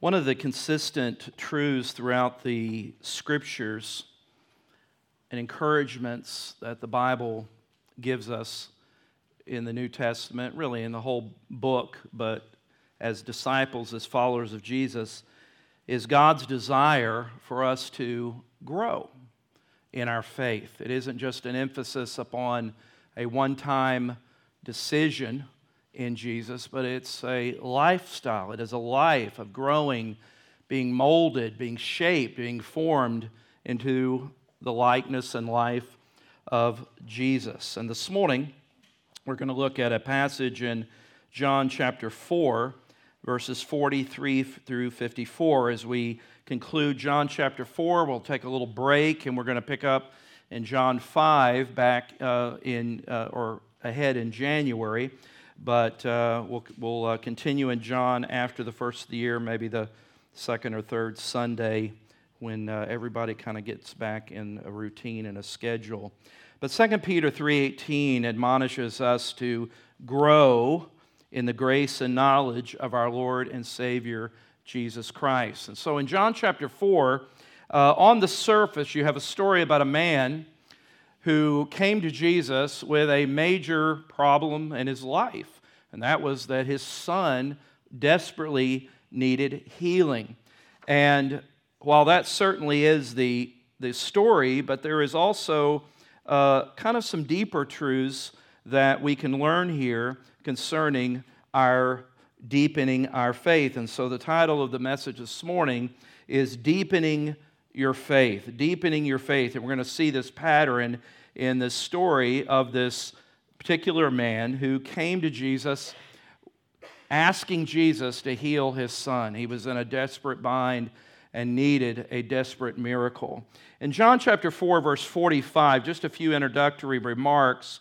One of the consistent truths throughout the scriptures and encouragements that the Bible gives us in the New Testament, really in the whole book, but as disciples, as followers of Jesus, is God's desire for us to grow in our faith. It isn't just an emphasis upon a one time decision in Jesus, but it's a lifestyle. It is a life of growing, being molded, being shaped, being formed into the likeness and life of Jesus. And this morning, we're going to look at a passage in John chapter 4, verses 43 through 54. As we conclude John chapter 4, we'll take a little break and we're going to pick up in John 5 back uh, in, uh, or ahead in January. But uh, we'll, we'll uh, continue in John after the first of the year, maybe the second or third Sunday when uh, everybody kind of gets back in a routine and a schedule. But 2 Peter 3:18 admonishes us to grow in the grace and knowledge of our Lord and Savior Jesus Christ. And so in John chapter 4, uh, on the surface, you have a story about a man who came to Jesus with a major problem in his life, and that was that his son desperately needed healing. And while that certainly is the, the story, but there is also uh, kind of some deeper truths that we can learn here concerning our deepening our faith. And so the title of the message this morning is Deepening your faith, deepening your faith. And we're going to see this pattern in the story of this particular man who came to Jesus asking Jesus to heal his son. He was in a desperate bind and needed a desperate miracle. In John chapter 4, verse 45, just a few introductory remarks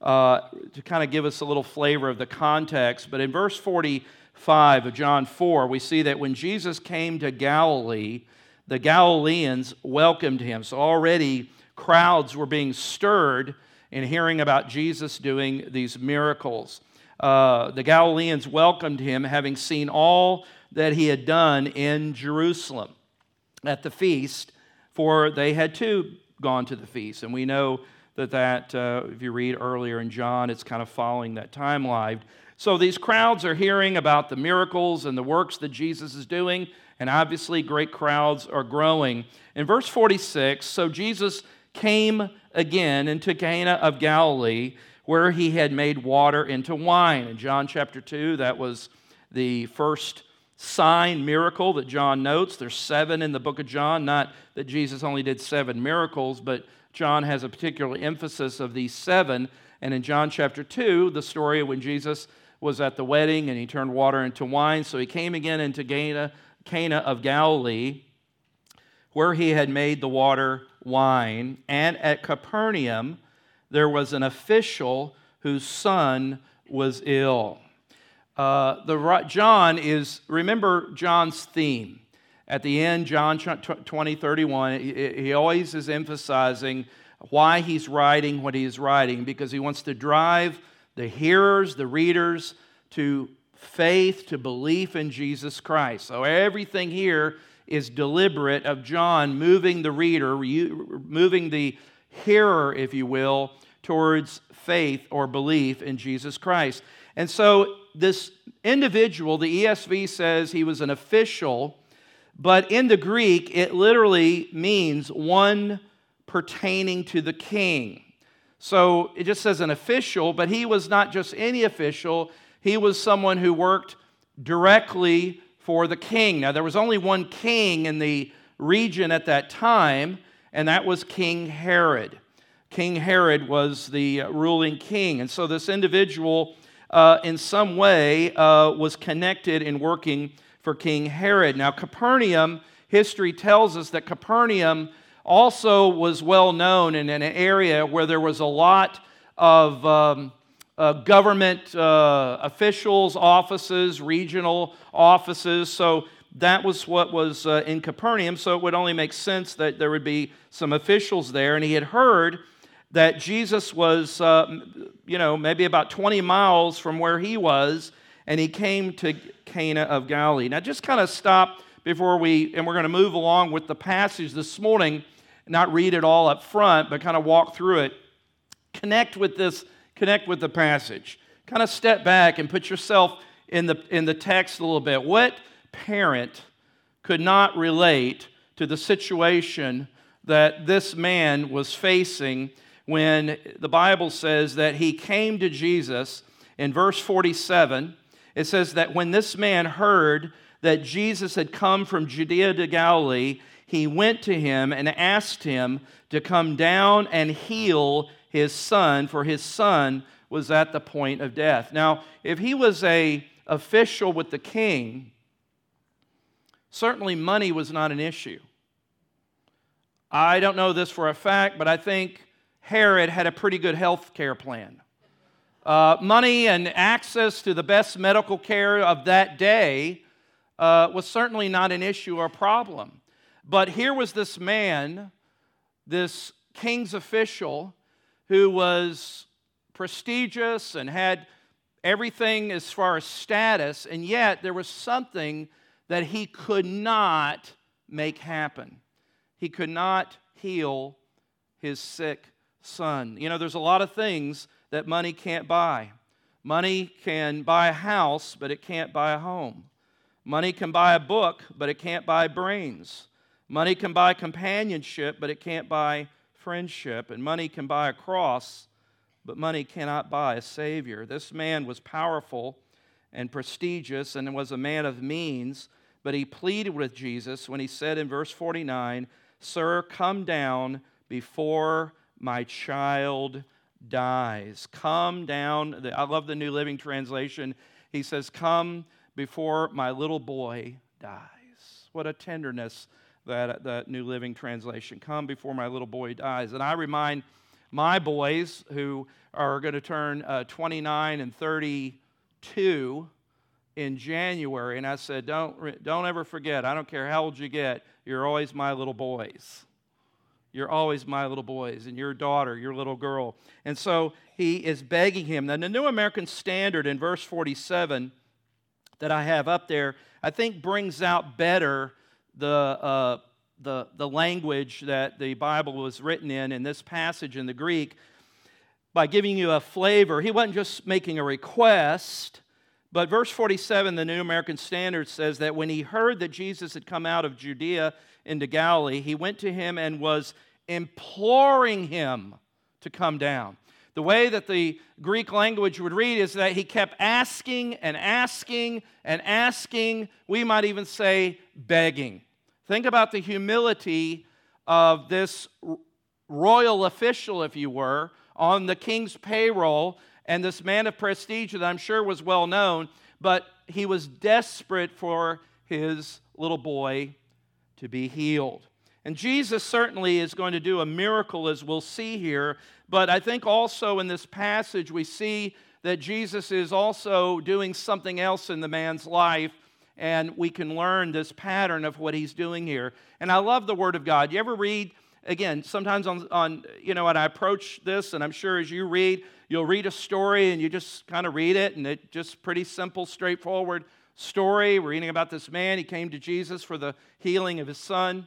uh, to kind of give us a little flavor of the context. But in verse 45 of John 4, we see that when Jesus came to Galilee, the Galileans welcomed him. So already crowds were being stirred in hearing about Jesus doing these miracles. Uh, the Galileans welcomed him, having seen all that he had done in Jerusalem at the feast, for they had too gone to the feast. And we know that that, uh, if you read earlier in John, it's kind of following that timeline. So these crowds are hearing about the miracles and the works that Jesus is doing, and obviously great crowds are growing. In verse 46, so Jesus came again into Cana of Galilee, where he had made water into wine. In John chapter 2, that was the first sign miracle that John notes. There's seven in the book of John, not that Jesus only did seven miracles, but John has a particular emphasis of these seven. And in John chapter 2, the story of when Jesus was at the wedding and he turned water into wine. So he came again into Cana, Cana of Galilee, where he had made the water wine. And at Capernaum, there was an official whose son was ill. Uh, the, John is, remember John's theme. At the end, John 20, 31, he always is emphasizing why he's writing what he's writing because he wants to drive the hearers, the readers, to faith, to belief in Jesus Christ. So everything here is deliberate of John moving the reader, moving the hearer, if you will, towards faith or belief in Jesus Christ. And so this individual, the ESV says he was an official, but in the Greek, it literally means one pertaining to the king. So it just says an official, but he was not just any official, he was someone who worked directly for the king. Now, there was only one king in the region at that time, and that was King Herod. King Herod was the ruling king. And so this individual uh, in some way uh, was connected in working for King Herod. Now, Capernaum, history tells us that Capernaum also was well known in an area where there was a lot of um, uh, government uh, officials, offices, regional offices. So that was what was uh, in Capernaum. So it would only make sense that there would be some officials there. And he had heard that Jesus was, uh, you know, maybe about 20 miles from where he was, and he came to Cana of Galilee. Now, just kind of stop before we, and we're going to move along with the passage this morning, not read it all up front, but kind of walk through it. Connect with this, connect with the passage. Kind of step back and put yourself in the, in the text a little bit. What parent could not relate to the situation that this man was facing when the Bible says that he came to Jesus in verse 47? It says that when this man heard that Jesus had come from Judea to Galilee, he went to him and asked him to come down and heal his son, for his son was at the point of death. Now, if he was a official with the king, certainly money was not an issue. I don't know this for a fact, but I think Herod had a pretty good health care plan. Uh, money and access to the best medical care of that day uh, was certainly not an issue or problem. But here was this man, this king's official, who was prestigious and had everything as far as status, and yet there was something that he could not make happen. He could not heal his sick son. You know, there's a lot of things that money can't buy. Money can buy a house, but it can't buy a home. Money can buy a book, but it can't buy brains. Money can buy companionship, but it can't buy friendship. And money can buy a cross, but money cannot buy a Savior. This man was powerful and prestigious and was a man of means, but he pleaded with Jesus when he said in verse 49, Sir, come down before my child dies. Come down. I love the New Living Translation. He says, Come before my little boy dies. What a tenderness that, that New Living Translation. Come before my little boy dies. And I remind my boys who are going to turn uh, 29 and 32 in January, and I said, don't, don't ever forget, I don't care how old you get, you're always my little boys. You're always my little boys, and your daughter, your little girl. And so he is begging him. Now, the New American Standard in verse 47 that I have up there, I think brings out better the, uh, the, the language that the Bible was written in in this passage in the Greek by giving you a flavor. He wasn't just making a request, but verse 47, the New American Standard says that when he heard that Jesus had come out of Judea into Galilee, he went to him and was imploring him to come down. The way that the Greek language would read is that he kept asking and asking and asking. We might even say begging. Think about the humility of this royal official, if you were, on the king's payroll, and this man of prestige that I'm sure was well known, but he was desperate for his little boy to be healed. And Jesus certainly is going to do a miracle, as we'll see here. But I think also in this passage, we see that Jesus is also doing something else in the man's life. And we can learn this pattern of what he's doing here. And I love the Word of God. You ever read, again, sometimes on, on you know, when I approach this, and I'm sure as you read, you'll read a story and you just kind of read it, and it's just pretty simple, straightforward story. We're reading about this man. He came to Jesus for the healing of his son.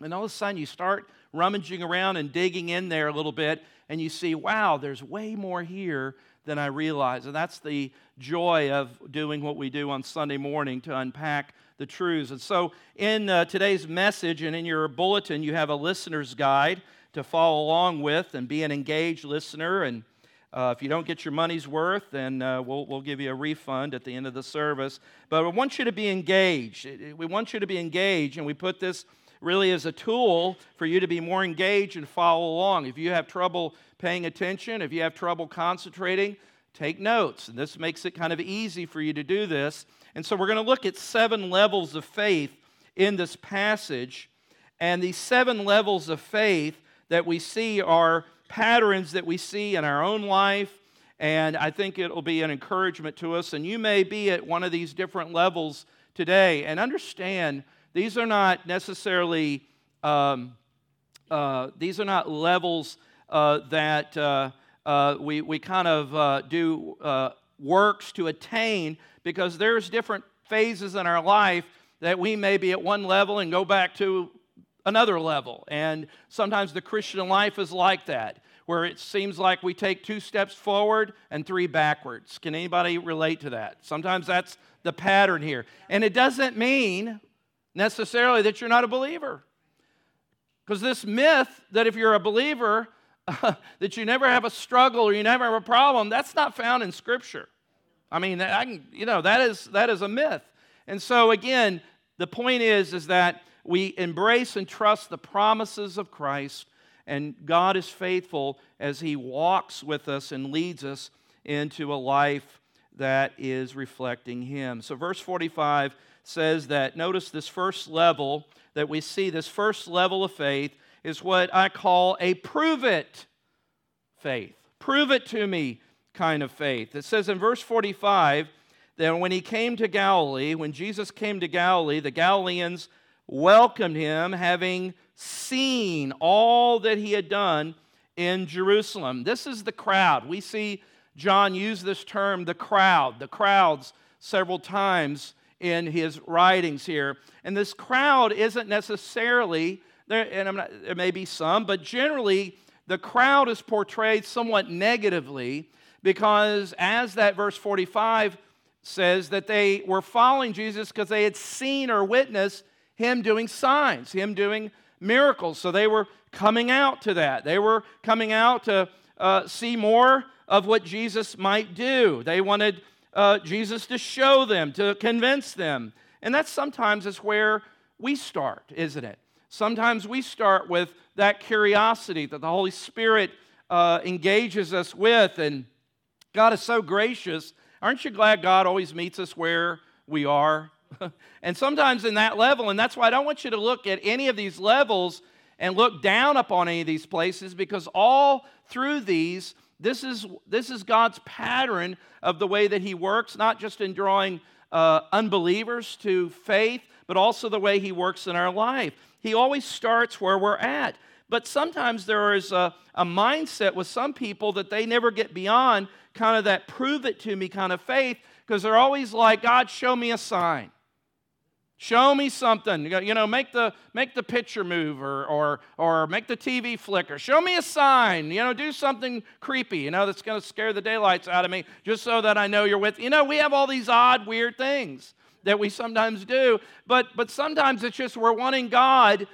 And all of a sudden, you start rummaging around and digging in there a little bit, and you see, wow, there's way more here than I realized. And that's the joy of doing what we do on Sunday morning to unpack the truths. And so, in uh, today's message and in your bulletin, you have a listener's guide to follow along with and be an engaged listener. And uh, if you don't get your money's worth, then uh, we'll, we'll give you a refund at the end of the service. But we want you to be engaged. We want you to be engaged, and we put this really is a tool for you to be more engaged and follow along. If you have trouble paying attention, if you have trouble concentrating, take notes. And this makes it kind of easy for you to do this. And so we're going to look at seven levels of faith in this passage. And these seven levels of faith that we see are patterns that we see in our own life. And I think it'll be an encouragement to us. And you may be at one of these different levels today. And understand these are not necessarily, um, uh, these are not levels uh, that uh, uh we, we kind of uh, do works to attain because there's different phases in our life that we may be at one level and go back to another level. And sometimes the Christian life is like that, where it seems like we take two steps forward and three backwards. Can anybody relate to that? Sometimes that's the pattern here. And it doesn't mean necessarily that you're not a believer. Because this myth that if you're a believer, uh, that you never have a struggle or you never have a problem, that's not found in Scripture. I mean, I can, you know, that is, that is a myth. And so, again, the point is, is that we embrace and trust the promises of Christ, and God is faithful as He walks with us and leads us into a life that is reflecting Him. So, verse 45 says that, notice this first level that we see, this first level of faith is what I call a prove it faith. Prove it to me kind of faith. It says in verse 45 that when he came to Galilee, when Jesus came to Galilee, the Galileans welcomed him, having seen all that he had done in Jerusalem. This is the crowd. We see John use this term, the crowd, the crowds, several times in his writings here. And this crowd isn't necessarily, there, and not, there may be some, but generally the crowd is portrayed somewhat negatively because, as that verse 45 says, that they were following Jesus because they had seen or witnessed him doing signs, him doing miracles. So they were coming out to that. They were coming out to uh, see more of what Jesus might do. They wanted uh, Jesus to show them, to convince them. And that sometimes is where we start, isn't it? Sometimes we start with that curiosity that the Holy Spirit uh, engages us with. And God is so gracious. Aren't you glad God always meets us where we are? and sometimes in that level, and that's why I don't want you to look at any of these levels and look down upon any of these places because all through these, this is, this is God's pattern of the way that He works, not just in drawing uh, unbelievers to faith, but also the way He works in our life. He always starts where we're at. But sometimes there is a, a mindset with some people that they never get beyond kind of that prove it to me kind of faith because they're always like, God, show me a sign. Show me something. You know, make the make the picture move or, or or make the TV flicker. Show me a sign. You know, do something creepy. You know, that's going to scare the daylights out of me, just so that I know you're with. You know, we have all these odd, weird things that we sometimes do, but but sometimes it's just we're wanting God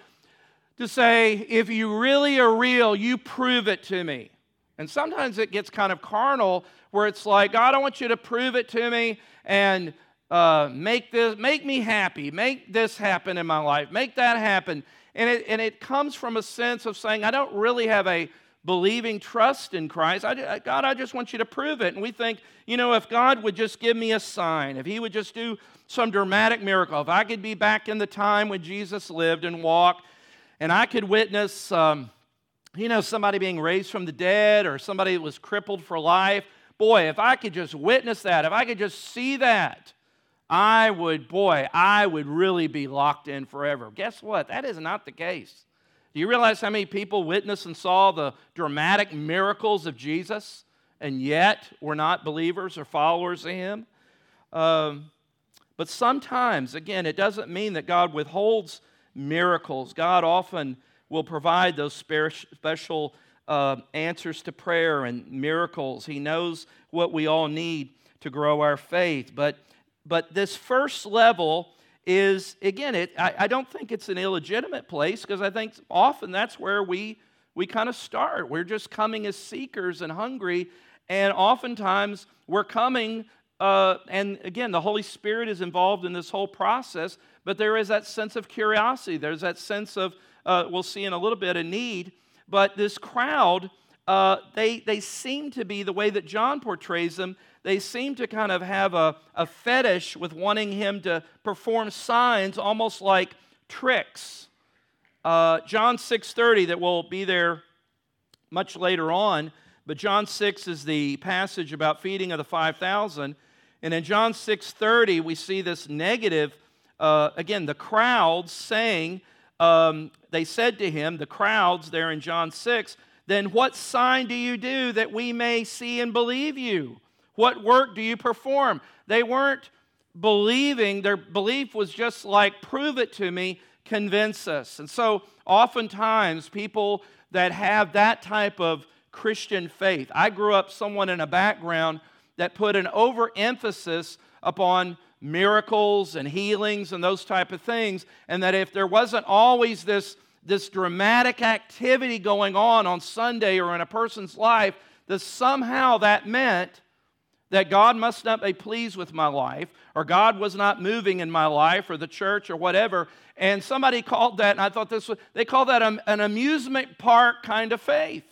to say, if you really are real, you prove it to me. And sometimes it gets kind of carnal, where it's like, God, I want you to prove it to me and uh, make this, make me happy, make this happen in my life, make that happen. And it, and it comes from a sense of saying, I don't really have a believing trust in Christ. I, God, I just want you to prove it. And we think, you know, if God would just give me a sign, if He would just do some dramatic miracle, if I could be back in the time when Jesus lived and walked, and I could witness, um, you know, somebody being raised from the dead or somebody that was crippled for life. Boy, if I could just witness that, if I could just see that, I would, boy, I would really be locked in forever. Guess what? That is not the case. Do you realize how many people witnessed and saw the dramatic miracles of Jesus and yet were not believers or followers of Him? Um, but sometimes, again, it doesn't mean that God withholds miracles. God often will provide those special uh, answers to prayer and miracles. He knows what we all need to grow our faith. But but this first level is, again, it, I, I don't think it's an illegitimate place because I think often that's where we, we kind of start. We're just coming as seekers and hungry, and oftentimes we're coming, uh, and again, the Holy Spirit is involved in this whole process, but there is that sense of curiosity. There's that sense of, uh, we'll see in a little bit, a need. But this crowd, uh, they, they seem to be the way that John portrays them they seem to kind of have a, a fetish with wanting him to perform signs almost like tricks. Uh, John 6:30 that will be there much later on, but John 6 is the passage about feeding of the 5,000. And in John 6:30 we see this negative uh, again the crowds saying um, they said to him the crowds there in John 6 then what sign do you do that we may see and believe you What work do you perform? They weren't believing, their belief was just like, prove it to me, convince us. And so, oftentimes, people that have that type of Christian faith, I grew up someone in a background that put an overemphasis upon miracles and healings and those type of things and that if there wasn't always this this dramatic activity going on on Sunday or in a person's life that somehow that meant that God must not be pleased with my life, or God was not moving in my life, or the church, or whatever. And somebody called that, and I thought this was, they call that an amusement park kind of faith.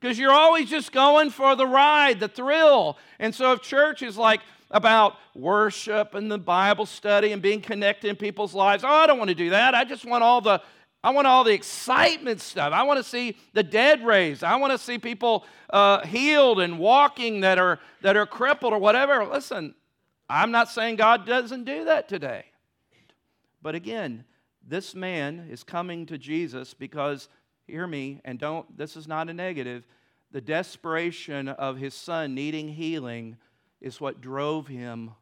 Because you're always just going for the ride, the thrill. And so if church is like about worship and the Bible study and being connected in people's lives, oh, I don't want to do that. I just want all the I want all the excitement stuff. I want to see the dead raised. I want to see people uh, healed and walking that are, that are crippled or whatever. Listen, I'm not saying God doesn't do that today. But again, this man is coming to Jesus because, hear me, and don't, this is not a negative. The desperation of his son needing healing is what drove him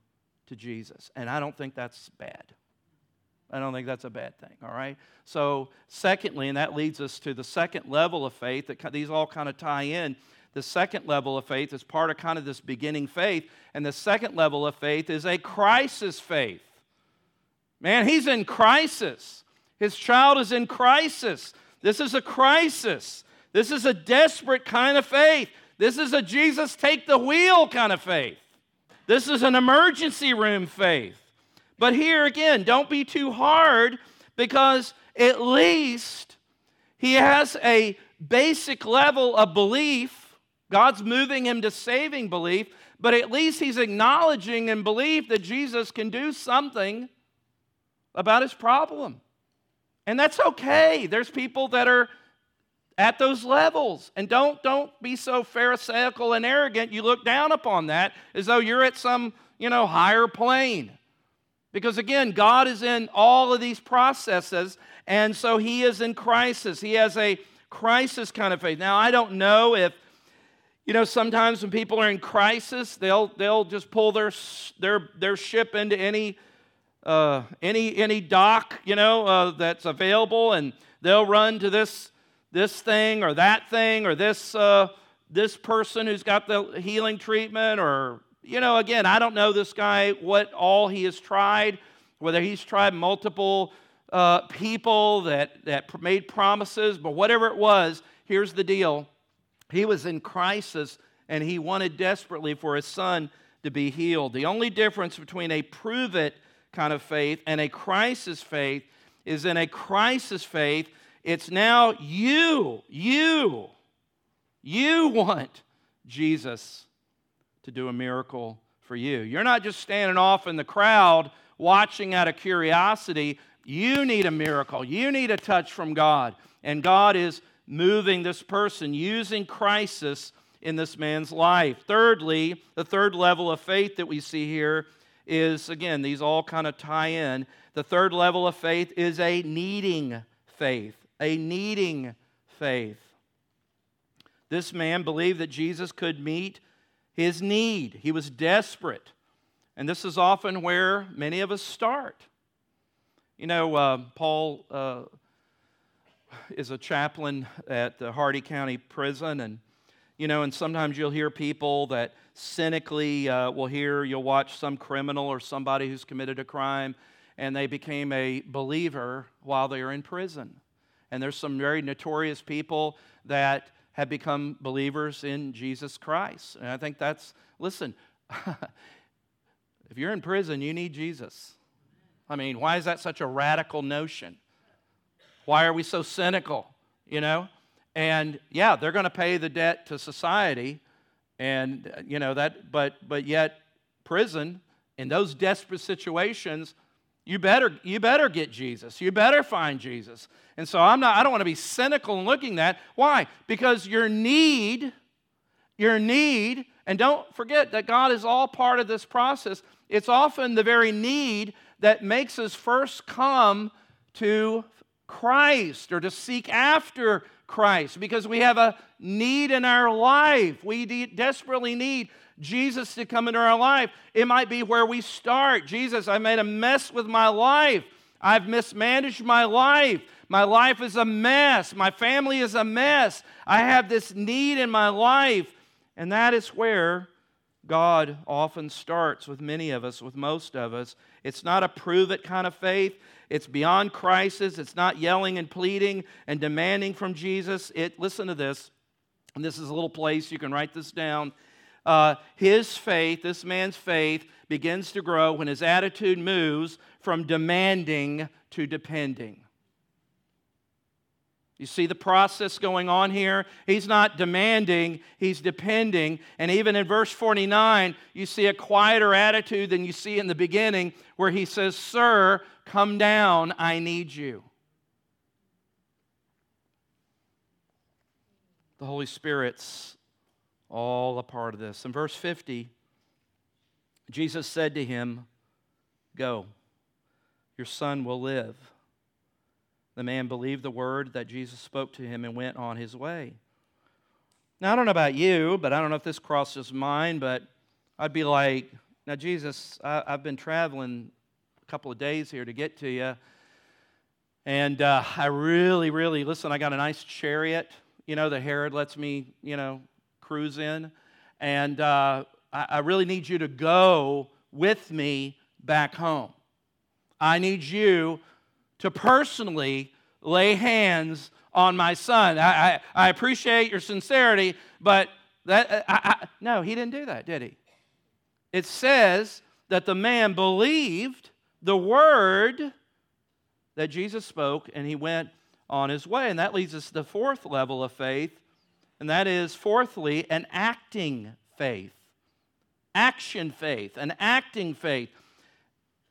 to Jesus. And I don't think that's bad. I don't think that's a bad thing, all right? So, secondly, and that leads us to the second level of faith, that these all kind of tie in. The second level of faith is part of kind of this beginning faith, and the second level of faith is a crisis faith. Man, he's in crisis. His child is in crisis. This is a crisis. This is a desperate kind of faith. This is a Jesus take the wheel kind of faith. This is an emergency room faith. But here again, don't be too hard because at least he has a basic level of belief. God's moving him to saving belief, but at least he's acknowledging and belief that Jesus can do something about his problem. And that's okay. There's people that are at those levels. And don't, don't be so pharisaical and arrogant you look down upon that as though you're at some, you know, higher plane. Because again, God is in all of these processes, and so He is in crisis. He has a crisis kind of faith. Now, I don't know if, you know, sometimes when people are in crisis, they'll, they'll just pull their, their, their ship into any, uh, any, any dock, you know, uh, that's available, and they'll run to this, this thing or that thing or this, uh, this person who's got the healing treatment or you know, again, I don't know this guy, what all he has tried, whether he's tried multiple uh, people that, that made promises, but whatever it was, here's the deal. He was in crisis and he wanted desperately for his son to be healed. The only difference between a prove it kind of faith and a crisis faith is in a crisis faith, it's now you, you, you want Jesus to do a miracle for you. You're not just standing off in the crowd watching out of curiosity. You need a miracle. You need a touch from God. And God is moving this person using crisis in this man's life. Thirdly, the third level of faith that we see here is again, these all kind of tie in. The third level of faith is a needing faith, a needing faith. This man believed that Jesus could meet his need. He was desperate. And this is often where many of us start. You know, uh, Paul uh, is a chaplain at the Hardee County Prison, and you know, and sometimes you'll hear people that cynically uh, will hear, you'll watch some criminal or somebody who's committed a crime, and they became a believer while they are in prison. And there's some very notorious people that have become believers in Jesus Christ. And I think that's, listen, if you're in prison, you need Jesus. I mean, why is that such a radical notion? Why are we so cynical, you know? And yeah, they're going to pay the debt to society and you know that but but yet prison in those desperate situations you better, you better get Jesus. You better find Jesus. And so I'm not, I don't want to be cynical in looking at that. Why? Because your need, your need, and don't forget that God is all part of this process. It's often the very need that makes us first come to Christ or to seek after Christ because we have a need in our life. We desperately need Jesus to come into our life. It might be where we start. Jesus, I made a mess with my life. I've mismanaged my life. My life is a mess. My family is a mess. I have this need in my life. And that is where God often starts with many of us, with most of us. It's not a prove it kind of faith. It's beyond crisis. It's not yelling and pleading and demanding from Jesus. It listen to this. And this is a little place you can write this down. Uh, his faith, this man's faith, begins to grow when his attitude moves from demanding to depending. You see the process going on here? He's not demanding, he's depending. And even in verse 49, you see a quieter attitude than you see in the beginning, where he says, Sir, come down, I need you. The Holy Spirit's all a part of this. In verse 50, Jesus said to him, Go, your son will live. The man believed the word that Jesus spoke to him and went on his way. Now, I don't know about you, but I don't know if this crosses mind, but I'd be like, Now, Jesus, I, have been traveling a couple of days here to get to you. And uh, I really, really, listen, I got a nice chariot, you know, the Herod lets me, you know, cruise in. And uh, I, I really need you to go with me back home. I need you to personally lay hands on my son. I, I, I appreciate your sincerity, but that, I, I, no, he didn't do that, did he? It says that the man believed the word that Jesus spoke and he went on his way. And that leads us to the fourth level of faith, and that is, fourthly, an acting faith. Action faith, an acting faith.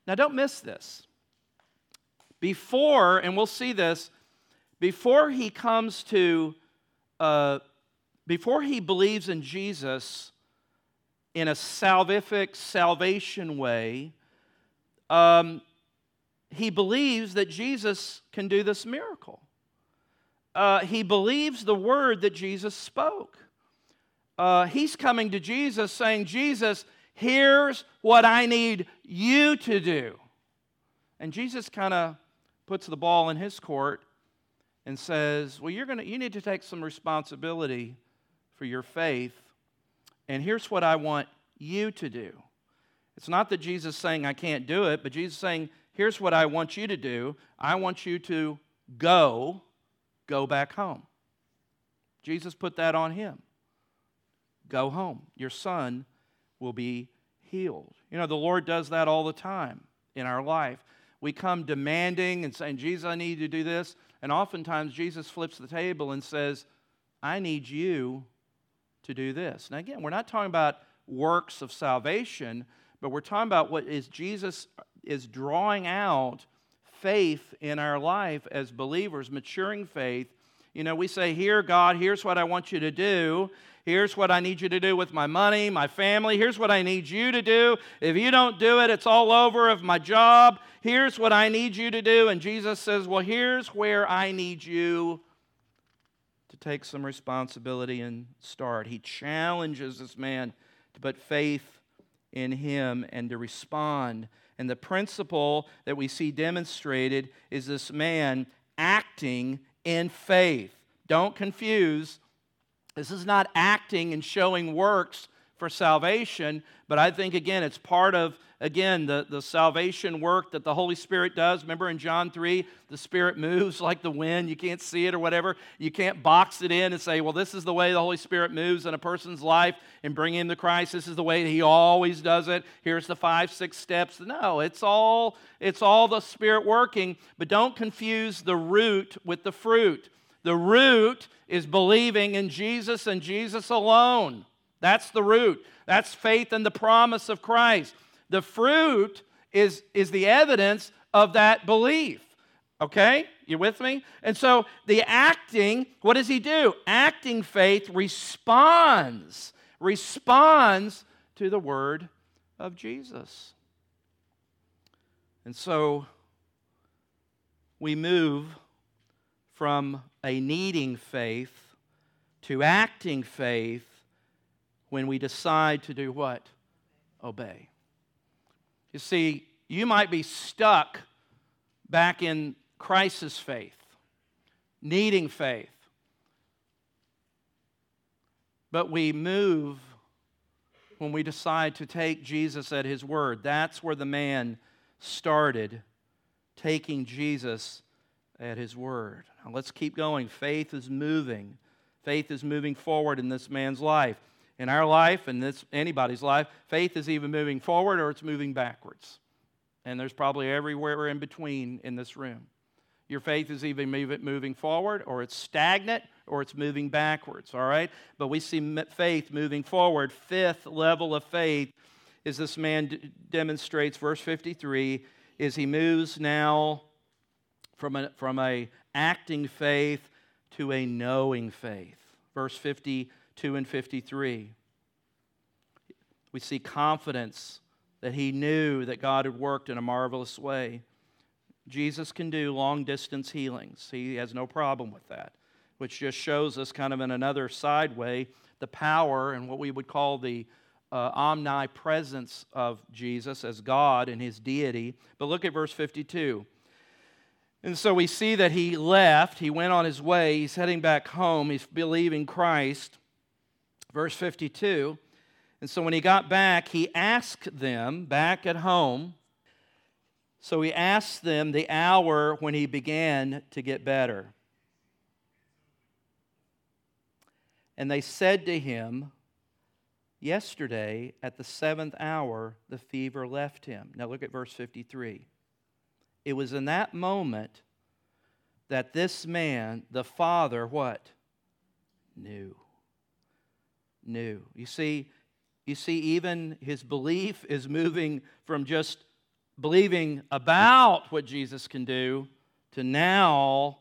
Now, don't miss this. Before, and we'll see this, before he comes to, uh, before he believes in Jesus in a salvific salvation way, um, he believes that Jesus can do this miracle. Uh, he believes the word that Jesus spoke. Uh, he's coming to Jesus saying, Jesus, here's what I need you to do. And Jesus kind of puts the ball in his court and says, Well, you're gonna, you need to take some responsibility for your faith. And here's what I want you to do. It's not that Jesus saying, I can't do it, but Jesus saying, Here's what I want you to do. I want you to go, go back home. Jesus put that on him. Go home. Your son will be healed. You know, the Lord does that all the time in our life we come demanding and saying, Jesus, I need you to do this. And oftentimes Jesus flips the table and says, I need you to do this. Now, again, we're not talking about works of salvation, but we're talking about what is Jesus is drawing out faith in our life as believers, maturing faith. You know, we say, Here, God, here's what I want you to do. Here's what I need you to do with my money, my family. Here's what I need you to do. If you don't do it, it's all over of my job. Here's what I need you to do. And Jesus says, Well, here's where I need you to take some responsibility and start. He challenges this man to put faith in him and to respond. And the principle that we see demonstrated is this man acting in faith. Don't confuse this is not acting and showing works for salvation, but I think, again, it's part of, again, the, the salvation work that the Holy Spirit does. Remember in John 3, the Spirit moves like the wind. You can't see it or whatever. You can't box it in and say, well, this is the way the Holy Spirit moves in a person's life and bring him to Christ. This is the way He always does it. Here's the five, six steps. No, it's all, it's all the Spirit working, but don't confuse the root with the fruit. The root is believing in Jesus and Jesus alone. That's the root. That's faith in the promise of Christ. The fruit is, is the evidence of that belief. Okay? You with me? And so the acting, what does he do? Acting faith responds, responds to the word of Jesus. And so we move from a needing faith to acting faith when we decide to do what? Obey. You see, you might be stuck back in crisis faith, needing faith. But we move when we decide to take Jesus at his word. That's where the man started, taking Jesus at his word. Now let's keep going. Faith is moving. Faith is moving forward in this man's life. In our life, and this anybody's life, faith is even moving forward or it's moving backwards. And there's probably everywhere in between in this room. Your faith is even moving forward or it's stagnant or it's moving backwards, all right? But we see faith moving forward. Fifth level of faith is this man d- demonstrates, verse 53, is he moves now from a, from a acting faith to a knowing faith. Verse 52 and 53. We see confidence that he knew that God had worked in a marvelous way. Jesus can do long distance healings. He has no problem with that, which just shows us, kind of in another side way, the power and what we would call the uh, omnipresence of Jesus as God and his deity. But look at verse 52. And so we see that he left, he went on his way, he's heading back home, he's believing Christ. Verse 52. And so when he got back, he asked them back at home. So he asked them the hour when he began to get better. And they said to him, Yesterday, at the seventh hour, the fever left him. Now look at verse 53. It was in that moment that this man, the father, what? Knew. Knew. You see, you see, even his belief is moving from just believing about what Jesus can do to now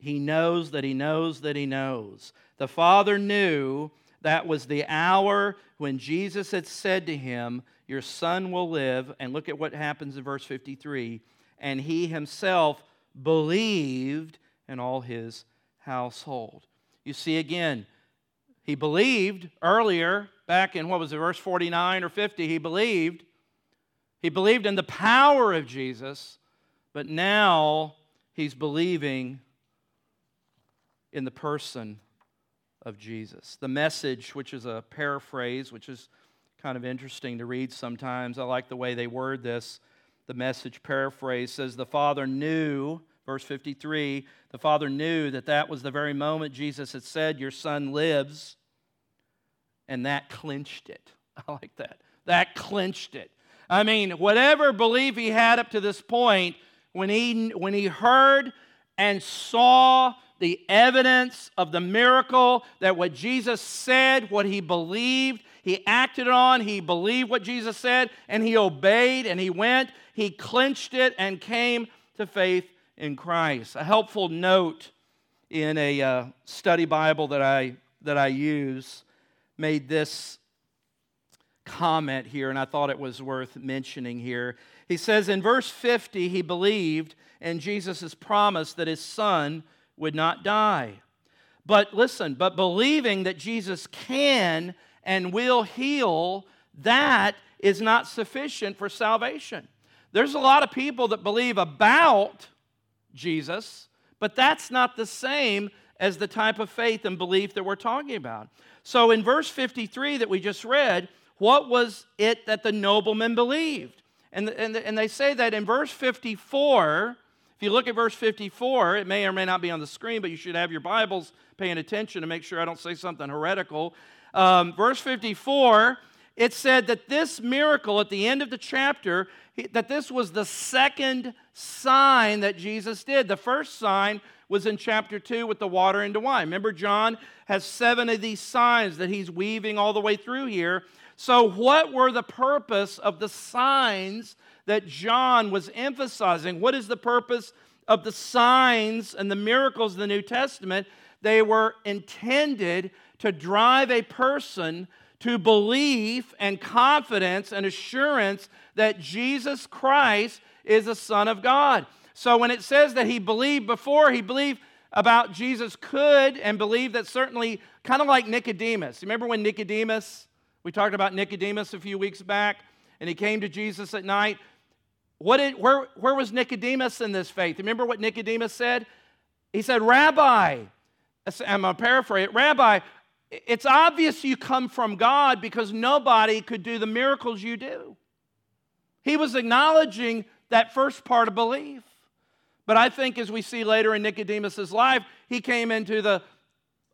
he knows that he knows that he knows. The Father knew that was the hour when Jesus had said to him, Your son will live. And look at what happens in verse 53. And he himself believed in all his household. You see, again, he believed earlier, back in what was it, verse 49 or 50, he believed. He believed in the power of Jesus, but now he's believing in the person of Jesus. The message, which is a paraphrase, which is kind of interesting to read sometimes. I like the way they word this. The message paraphrase says, The Father knew, verse 53, the Father knew that that was the very moment Jesus had said, Your Son lives. And that clinched it. I like that. That clinched it. I mean, whatever belief he had up to this point, when he, when he heard and saw the evidence of the miracle that what Jesus said, what he believed, he acted on, he believed what Jesus said, and he obeyed and he went. He clinched it and came to faith in Christ. A helpful note in a uh, study Bible that I, that I use made this comment here, and I thought it was worth mentioning here. He says in verse 50, he believed in Jesus' promise that his son would not die. But listen, but believing that Jesus can and will heal, that is not sufficient for salvation. There's a lot of people that believe about Jesus, but that's not the same as the type of faith and belief that we're talking about. So in verse 53 that we just read, what was it that the nobleman believed? And, and, and they say that in verse 54, if you look at verse 54, it may or may not be on the screen, but you should have your Bibles paying attention to make sure I don't say something heretical. Um, verse 54, it said that this miracle at the end of the chapter, that this was the second sign that Jesus did. The first sign was in chapter 2 with the water into wine. Remember, John has seven of these signs that he's weaving all the way through here. So, what were the purpose of the signs that John was emphasizing. What is the purpose of the signs and the miracles of the New Testament? They were intended to drive a person to belief and confidence and assurance that Jesus Christ is the Son of God. So when it says that he believed before, he believed about Jesus could and believed that certainly, kind of like Nicodemus. Remember when Nicodemus, we talked about Nicodemus a few weeks back, and he came to Jesus at night? What did, where, where was Nicodemus in this faith? Remember what Nicodemus said? He said, Rabbi, I'm going to paraphrase it, Rabbi, it's obvious you come from God because nobody could do the miracles you do. He was acknowledging that first part of belief. But I think as we see later in Nicodemus' life, he came into the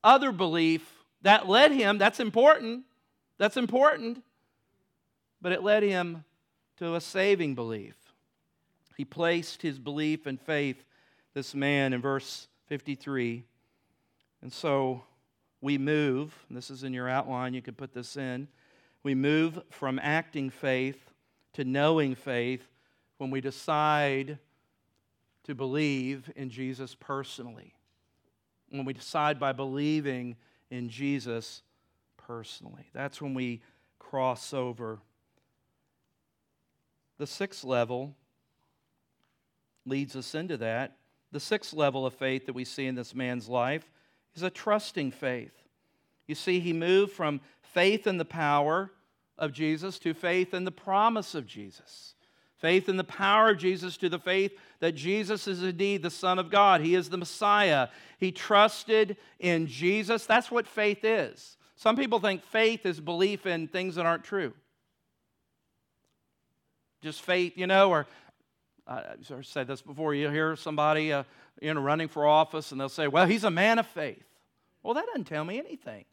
other belief that led him, that's important, that's important, but it led him to a saving belief. He placed his belief and faith, this man, in verse 53. And so we move, this is in your outline, you can put this in. We move from acting faith to knowing faith when we decide to believe in Jesus personally. When we decide by believing in Jesus personally. That's when we cross over. The sixth level leads us into that. The sixth level of faith that we see in this man's life is a trusting faith. You see, he moved from faith in the power of Jesus to faith in the promise of Jesus. Faith in the power of Jesus to the faith that Jesus is indeed the Son of God. He is the Messiah. He trusted in Jesus. That's what faith is. Some people think faith is belief in things that aren't true. Just faith, you know, or I've said this before. You hear somebody, uh, you know, running for office, and they'll say, "Well, he's a man of faith." Well, that doesn't tell me anything.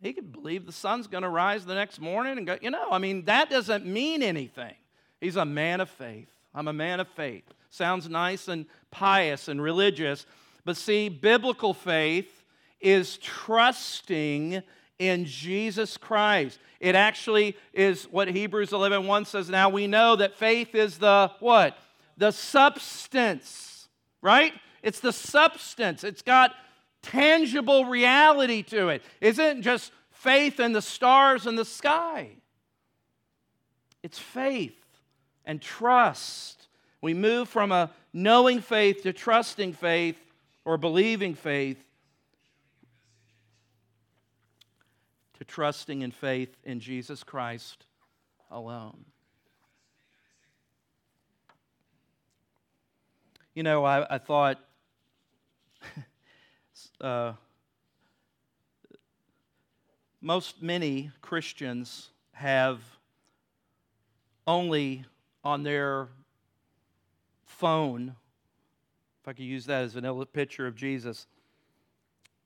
He could believe the sun's going to rise the next morning and go, you know, I mean, that doesn't mean anything. He's a man of faith. I'm a man of faith. Sounds nice and pious and religious, but see, biblical faith is trusting in Jesus Christ. It actually is what Hebrews 11:1 says, now we know that faith is the what? The substance, right? It's the substance. It's got tangible reality to it. Isn't just faith in the stars and the sky. It's faith and trust. We move from a knowing faith to trusting faith or believing faith to trusting in faith in Jesus Christ alone. You know, I, I thought uh, most many Christians have only on their phone, if I could use that as a picture of Jesus,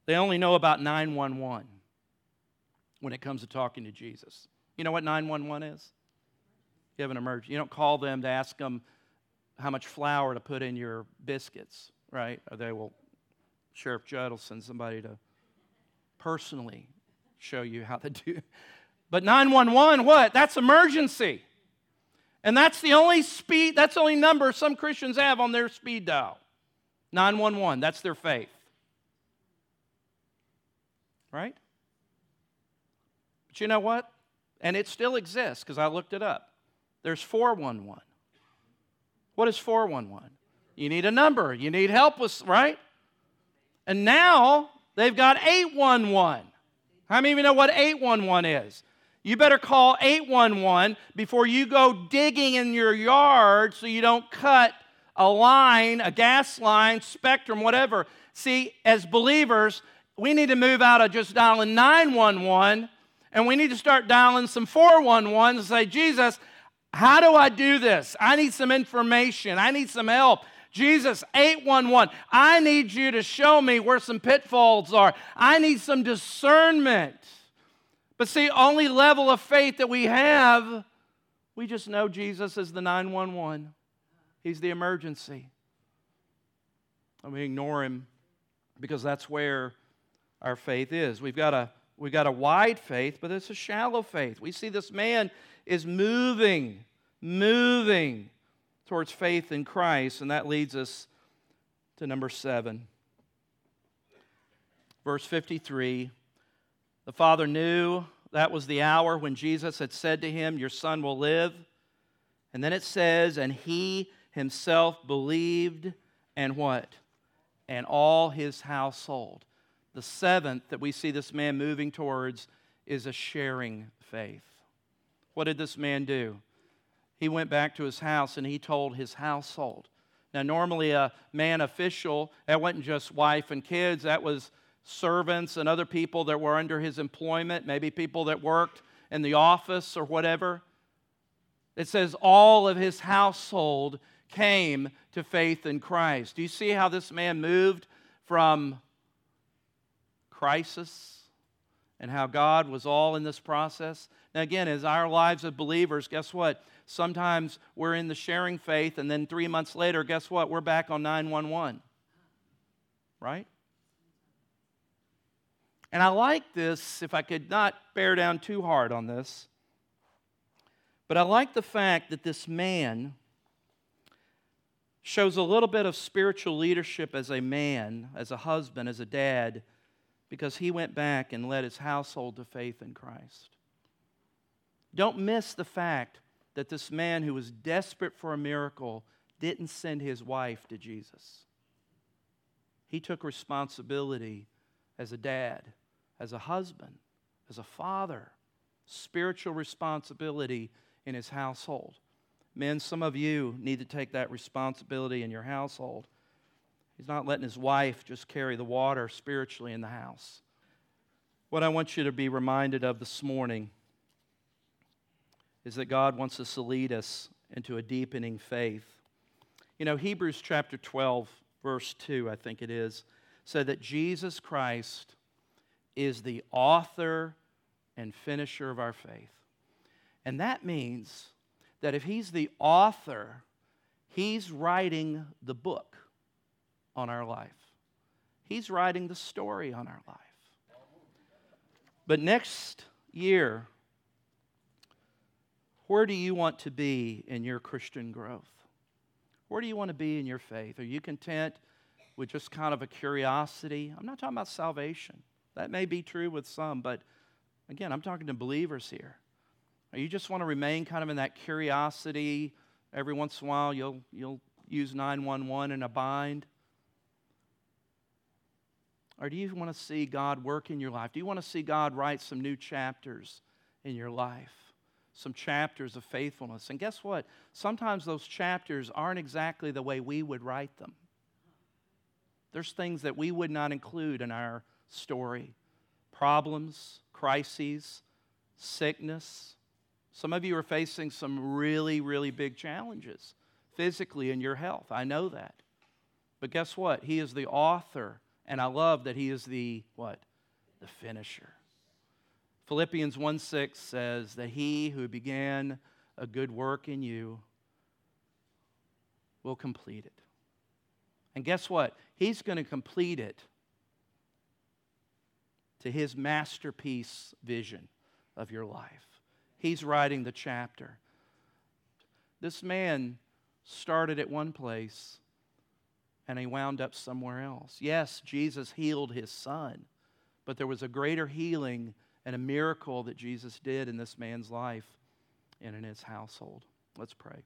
they only know about 911 when it comes to talking to Jesus. You know what 911 is? You have an emergency. You don't call them to ask them how much flour to put in your biscuits, right? Or they will, Sheriff Judd will send somebody to personally show you how to do. But 911, what? That's emergency. And that's the only speed, that's the only number some Christians have on their speed dial. 911, that's their faith. Right? But you know what? And it still exists because I looked it up. There's 411. What is 411? You need a number, you need help with, right? And now they've got 811. How many of you know what 811 is? You better call 811 before you go digging in your yard so you don't cut a line, a gas line, spectrum, whatever. See, as believers, we need to move out of just dialing 911 and we need to start dialing some 411 and say, Jesus, how do I do this? I need some information. I need some help. Jesus, 811, I need you to show me where some pitfalls are. I need some discernment. But see, only level of faith that we have, we just know Jesus is the 911. He's the emergency. And we ignore him because that's where our faith is. We've got a we've got a wide faith, but it's a shallow faith. We see this man is moving, moving towards faith in Christ, and that leads us to number seven. Verse 53 the father knew that was the hour when Jesus had said to him, Your son will live. And then it says, And he himself believed and what? and all his household. The seventh that we see this man moving towards is a sharing faith. What did this man do? He went back to his house and he told his household. Now, normally, a man official, that wasn't just wife and kids, that was servants and other people that were under his employment, maybe people that worked in the office or whatever. It says all of his household came to faith in Christ. Do you see how this man moved from crisis and how God was all in this process? Now, again, as our lives of believers, guess what? Sometimes we're in the sharing faith, and then three months later, guess what? We're back on 911. Right? And I like this, if I could not bear down too hard on this, but I like the fact that this man shows a little bit of spiritual leadership as a man, as a husband, as a dad, because he went back and led his household to faith in Christ. Don't miss the fact that this man who was desperate for a miracle didn't send his wife to Jesus. He took responsibility as a dad, as a husband, as a father, spiritual responsibility in his household. Men, some of you need to take that responsibility in your household. He's not letting his wife just carry the water spiritually in the house. What I want you to be reminded of this morning is that God wants us to lead us into a deepening faith. You know, Hebrews chapter 12, verse 2, I think it is, said that Jesus Christ is the author and finisher of our faith. And that means that if he's the author, he's writing the book on our life. He's writing the story on our life. But next year, where do you want to be in your Christian growth? Where do you want to be in your faith? Are you content with just kind of a curiosity? I'm not talking about salvation. That may be true with some, but again, I'm talking to believers here. Or you just want to remain kind of in that curiosity. Every once in a while, you'll, you'll use 911 in a bind. Or do you want to see God work in your life? Do you want to see God write some new chapters in your life? Some chapters of faithfulness. And guess what? Sometimes those chapters aren't exactly the way we would write them. There's things that we would not include in our story problems, crises, sickness, some of you are facing some really, really big challenges physically in your health. I know that. But guess what? He is the author, and I love that he is the what? The finisher. Philippians 1 6 says that he who began a good work in you will complete it. And guess what? He's going to complete it to his masterpiece vision of your life. He's writing the chapter. This man started at one place and he wound up somewhere else. Yes, Jesus healed his son, but there was a greater healing and a miracle that Jesus did in this man's life and in his household. Let's pray.